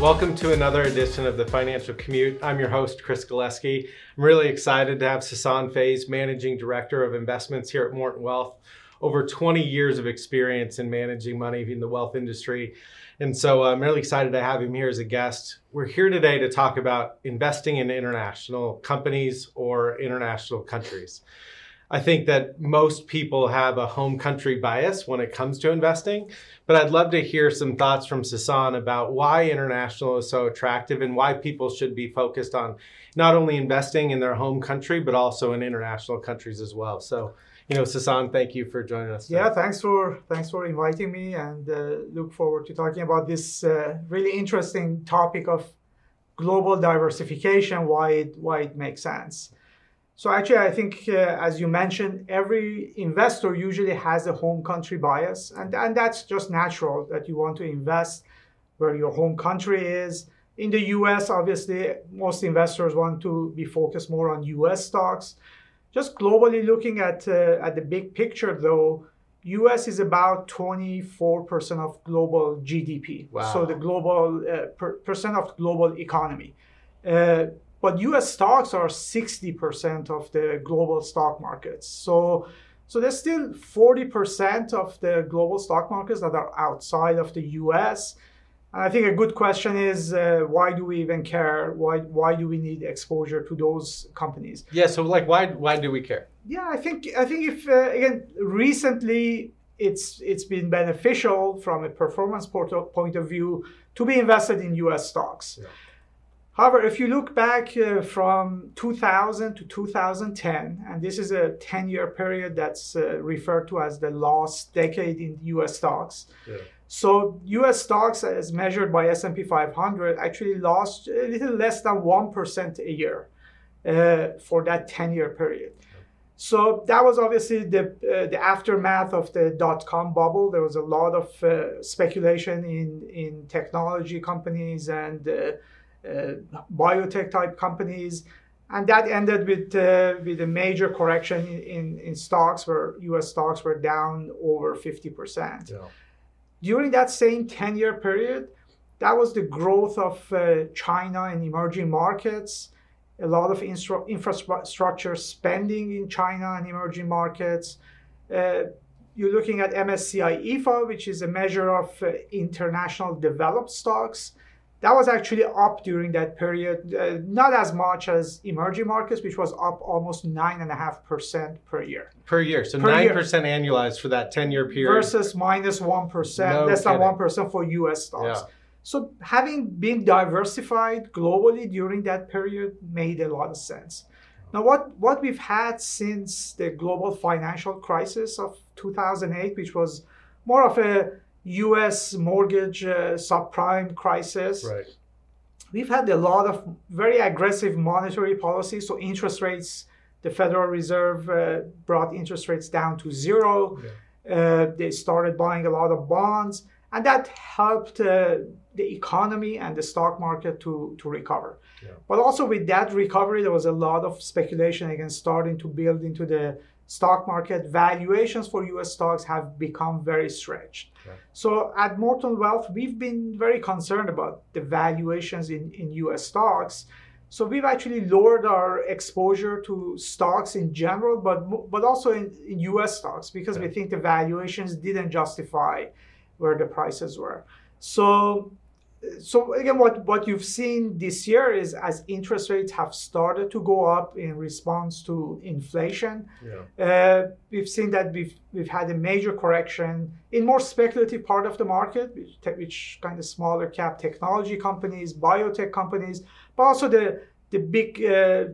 Welcome to another edition of the Financial Commute. I'm your host, Chris Galeski. I'm really excited to have Sasan Faiz, Managing Director of Investments here at Morton Wealth. Over 20 years of experience in managing money in the wealth industry. And so uh, I'm really excited to have him here as a guest. We're here today to talk about investing in international companies or international countries. I think that most people have a home country bias when it comes to investing, but I'd love to hear some thoughts from Sasan about why international is so attractive and why people should be focused on not only investing in their home country, but also in international countries as well. So, you know, Sasan, thank you for joining us. Today. Yeah, thanks for thanks for inviting me, and uh, look forward to talking about this uh, really interesting topic of global diversification. Why it why it makes sense. So actually, I think, uh, as you mentioned, every investor usually has a home country bias, and, and that's just natural that you want to invest where your home country is. In the US, obviously, most investors want to be focused more on US stocks. Just globally looking at, uh, at the big picture, though, US is about 24% of global GDP. Wow. So the global uh, per, percent of global economy. But US stocks are 60% of the global stock markets. So, so there's still 40% of the global stock markets that are outside of the US. And I think a good question is uh, why do we even care? Why, why do we need exposure to those companies? Yeah, so like why, why do we care? Yeah, I think, I think if, uh, again, recently it's, it's been beneficial from a performance point of view to be invested in US stocks. Yeah. However, if you look back uh, from 2000 to 2010, and this is a 10 year period that's uh, referred to as the lost decade in US stocks. Yeah. So US stocks as measured by S&P 500 actually lost a little less than 1% a year uh, for that 10 year period. So that was obviously the, uh, the aftermath of the dot com bubble. There was a lot of uh, speculation in, in technology companies and uh, uh, biotech type companies. And that ended with, uh, with a major correction in, in stocks where US stocks were down over 50%. Yeah. During that same 10 year period, that was the growth of uh, China and emerging markets, a lot of infrastructure spending in China and emerging markets. Uh, you're looking at MSCI EAFE, which is a measure of uh, international developed stocks that was actually up during that period, uh, not as much as emerging markets, which was up almost nine and a half percent per year. Per year, so nine percent annualized for that ten-year period versus minus one percent, no less kidding. than one percent for U.S. stocks. Yeah. So having been diversified globally during that period made a lot of sense. Now, what, what we've had since the global financial crisis of 2008, which was more of a U.S. mortgage uh, subprime crisis. Right. We've had a lot of very aggressive monetary policy. So interest rates, the Federal Reserve uh, brought interest rates down to zero. Yeah. Uh, they started buying a lot of bonds, and that helped uh, the economy and the stock market to, to recover. Yeah. But also with that recovery, there was a lot of speculation again starting to build into the stock market, valuations for US stocks have become very stretched. So at Morton Wealth, we've been very concerned about the valuations in, in US stocks. So we've actually lowered our exposure to stocks in general, but but also in, in US stocks because we think the valuations didn't justify where the prices were. So so again, what, what you've seen this year is as interest rates have started to go up in response to inflation, yeah. uh, we've seen that we've we've had a major correction in more speculative part of the market, which, which kind of smaller cap technology companies, biotech companies, but also the the big uh,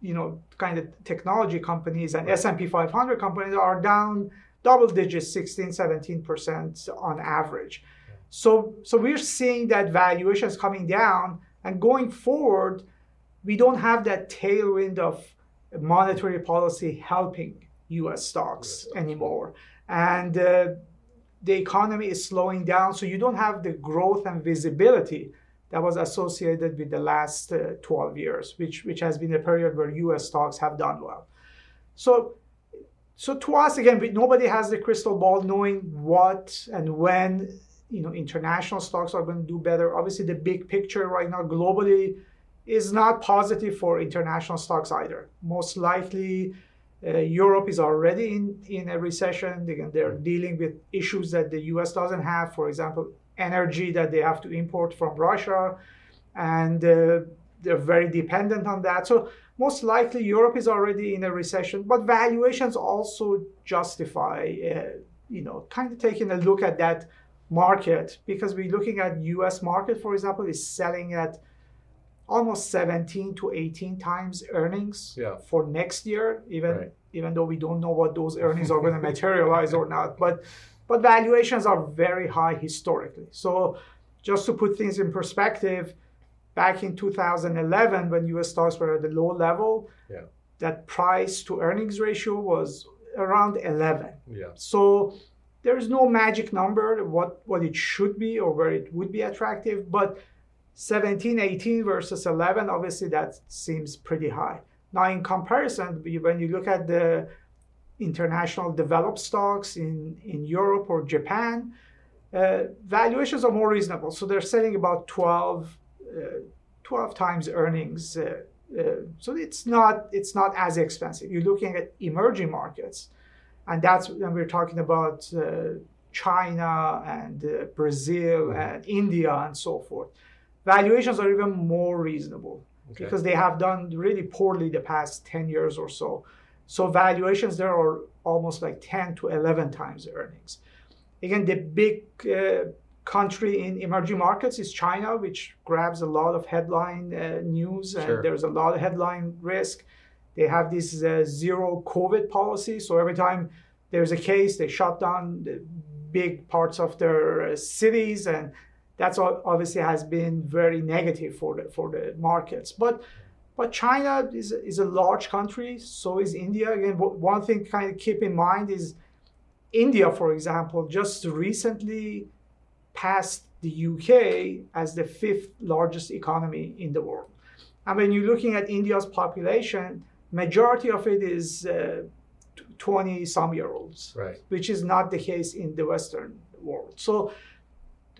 you know kind of technology companies and right. S&P 500 companies are down double digits, 16, 17 percent on average. So, so we're seeing that valuations coming down, and going forward, we don't have that tailwind of monetary policy helping U.S. stocks anymore, and uh, the economy is slowing down. So you don't have the growth and visibility that was associated with the last uh, 12 years, which which has been a period where U.S. stocks have done well. So so to us again, nobody has the crystal ball knowing what and when you know international stocks are going to do better. Obviously, the big picture right now globally is not positive for international stocks either. Most likely, uh, Europe is already in, in a recession. Again, they're dealing with issues that the US doesn't have, for example, energy that they have to import from Russia, and uh, they're very dependent on that. So, most likely, Europe is already in a recession, but valuations also justify, uh, you know, kind of taking a look at that market because we're looking at US market, for example, is selling at almost 17 to 18 times earnings yeah. for next year even right. even though we don't know what those earnings are going to materialize or not but but valuations are very high historically so just to put things in perspective back in 2011 when us stocks were at the low level yeah. that price to earnings ratio was around 11 yeah. so there's no magic number what what it should be or where it would be attractive but 17, 18 versus 11, obviously that seems pretty high. Now, in comparison, when you look at the international developed stocks in, in Europe or Japan, uh, valuations are more reasonable. So they're selling about 12, uh, 12 times earnings. Uh, uh, so it's not it's not as expensive. You're looking at emerging markets, and that's when we're talking about uh, China and uh, Brazil mm-hmm. and India and so forth valuations are even more reasonable okay. because they have done really poorly the past 10 years or so. So valuations there are almost like 10 to 11 times earnings. Again, the big uh, country in emerging markets is China, which grabs a lot of headline uh, news and sure. there's a lot of headline risk. They have this uh, zero COVID policy. So every time there's a case, they shut down the big parts of their uh, cities and that's obviously has been very negative for the for the markets. But but China is is a large country, so is India. Again, one thing kind of keep in mind is India, for example, just recently passed the UK as the fifth largest economy in the world. And when you're looking at India's population, majority of it is uh, 20 some year olds, right. which is not the case in the Western world. So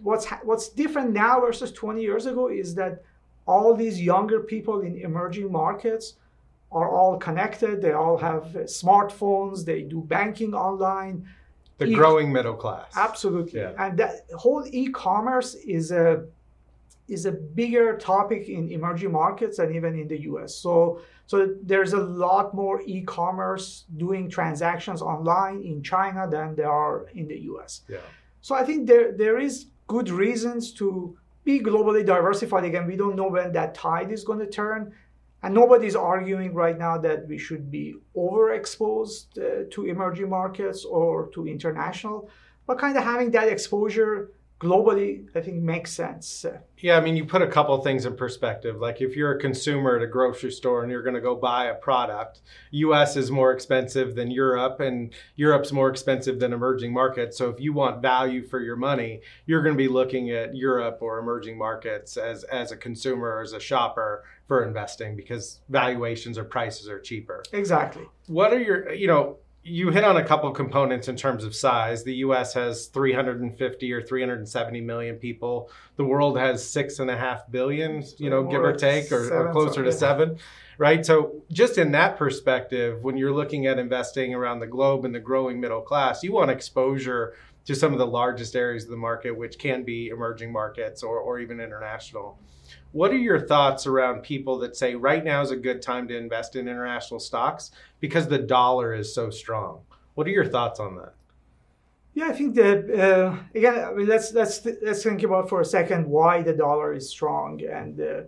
what's what's different now versus 20 years ago is that all these younger people in emerging markets are all connected they all have smartphones they do banking online the e- growing middle class absolutely yeah. and that whole e-commerce is a is a bigger topic in emerging markets and even in the US. So so there's a lot more e-commerce doing transactions online in China than there are in the US. Yeah. So I think there there is good reasons to be globally diversified. Again, we don't know when that tide is going to turn. And nobody's arguing right now that we should be overexposed uh, to emerging markets or to international, but kind of having that exposure globally, I think makes sense. Yeah, I mean, you put a couple things in perspective. Like if you're a consumer at a grocery store and you're going to go buy a product, US is more expensive than Europe and Europe's more expensive than emerging markets. So if you want value for your money, you're going to be looking at Europe or emerging markets as as a consumer or as a shopper for investing because valuations or prices are cheaper. Exactly. What are your, you know, you hit on a couple components in terms of size. The U.S. has 350 or 370 million people. The world has six and a half billion, you know, give or take, or, or closer to seven, right? So, just in that perspective, when you're looking at investing around the globe and the growing middle class, you want exposure to some of the largest areas of the market, which can be emerging markets or, or even international. What are your thoughts around people that say right now is a good time to invest in international stocks because the dollar is so strong? What are your thoughts on that? Yeah, I think that uh, again, I mean, let's let's let's think about for a second why the dollar is strong, and uh,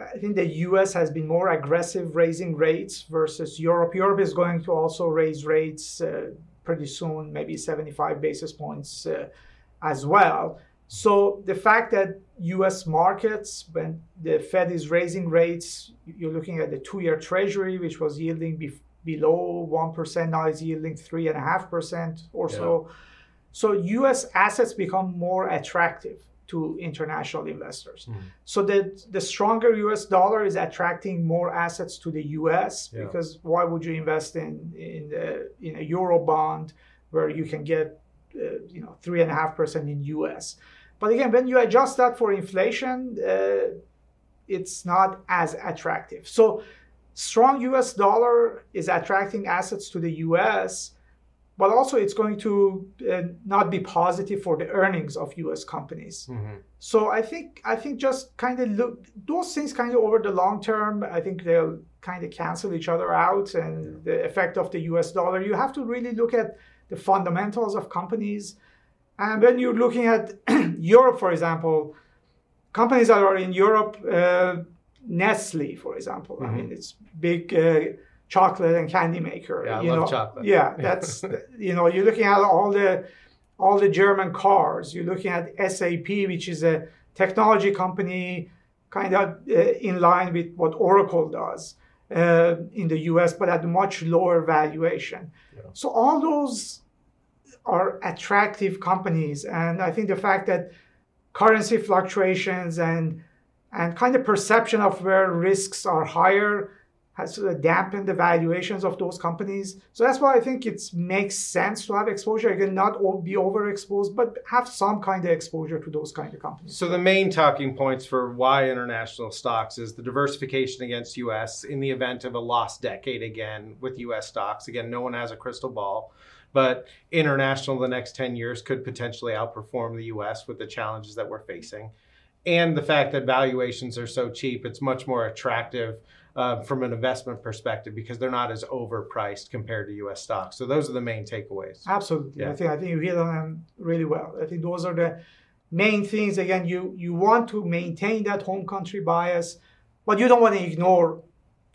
I think the U.S. has been more aggressive raising rates versus Europe. Europe is going to also raise rates uh, pretty soon, maybe 75 basis points uh, as well. So the fact that U.S. markets, when the Fed is raising rates, you're looking at the two-year Treasury, which was yielding be- below one percent, now is yielding three and a half percent or yeah. so. So U.S. assets become more attractive to international investors. Mm. So that the stronger U.S. dollar is attracting more assets to the U.S. Yeah. because why would you invest in in, the, in a euro bond where you can get you know three and a half percent in U.S. But again, when you adjust that for inflation, uh, it's not as attractive. So strong U.S. dollar is attracting assets to the U.S but also it's going to uh, not be positive for the earnings of U.S. companies. Mm-hmm. So I think I think just kind of look those things kind of over the long term. I think they'll kind of cancel each other out, and the effect of the U.S. dollar. You have to really look at the fundamentals of companies, and when you're looking at Europe, for example, companies that are in Europe. Uh, Nestle, for example. Mm-hmm. I mean, it's big uh, chocolate and candy maker. Yeah, you I love know? chocolate. Yeah, that's you know you're looking at all the all the German cars. You're looking at SAP, which is a technology company, kind of uh, in line with what Oracle does uh, in the U.S., but at a much lower valuation. Yeah. So all those are attractive companies, and I think the fact that currency fluctuations and and kind of perception of where risks are higher has dampened the valuations of those companies. So that's why I think it makes sense to have exposure. Again, not be overexposed, but have some kind of exposure to those kind of companies. So the main talking points for why international stocks is the diversification against US in the event of a lost decade again with US stocks. Again, no one has a crystal ball. But international, the next 10 years could potentially outperform the US with the challenges that we're facing. And the fact that valuations are so cheap, it's much more attractive uh, from an investment perspective because they're not as overpriced compared to U.S. stocks. So those are the main takeaways. Absolutely, yeah. I think I think you hit on them really well. I think those are the main things. Again, you you want to maintain that home country bias, but you don't want to ignore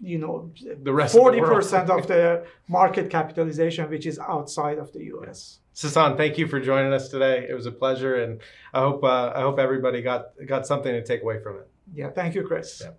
you know the rest 40% of, of the market capitalization which is outside of the US. Sasan, thank you for joining us today. It was a pleasure and I hope uh, I hope everybody got got something to take away from it. Yeah, thank you Chris. Yeah.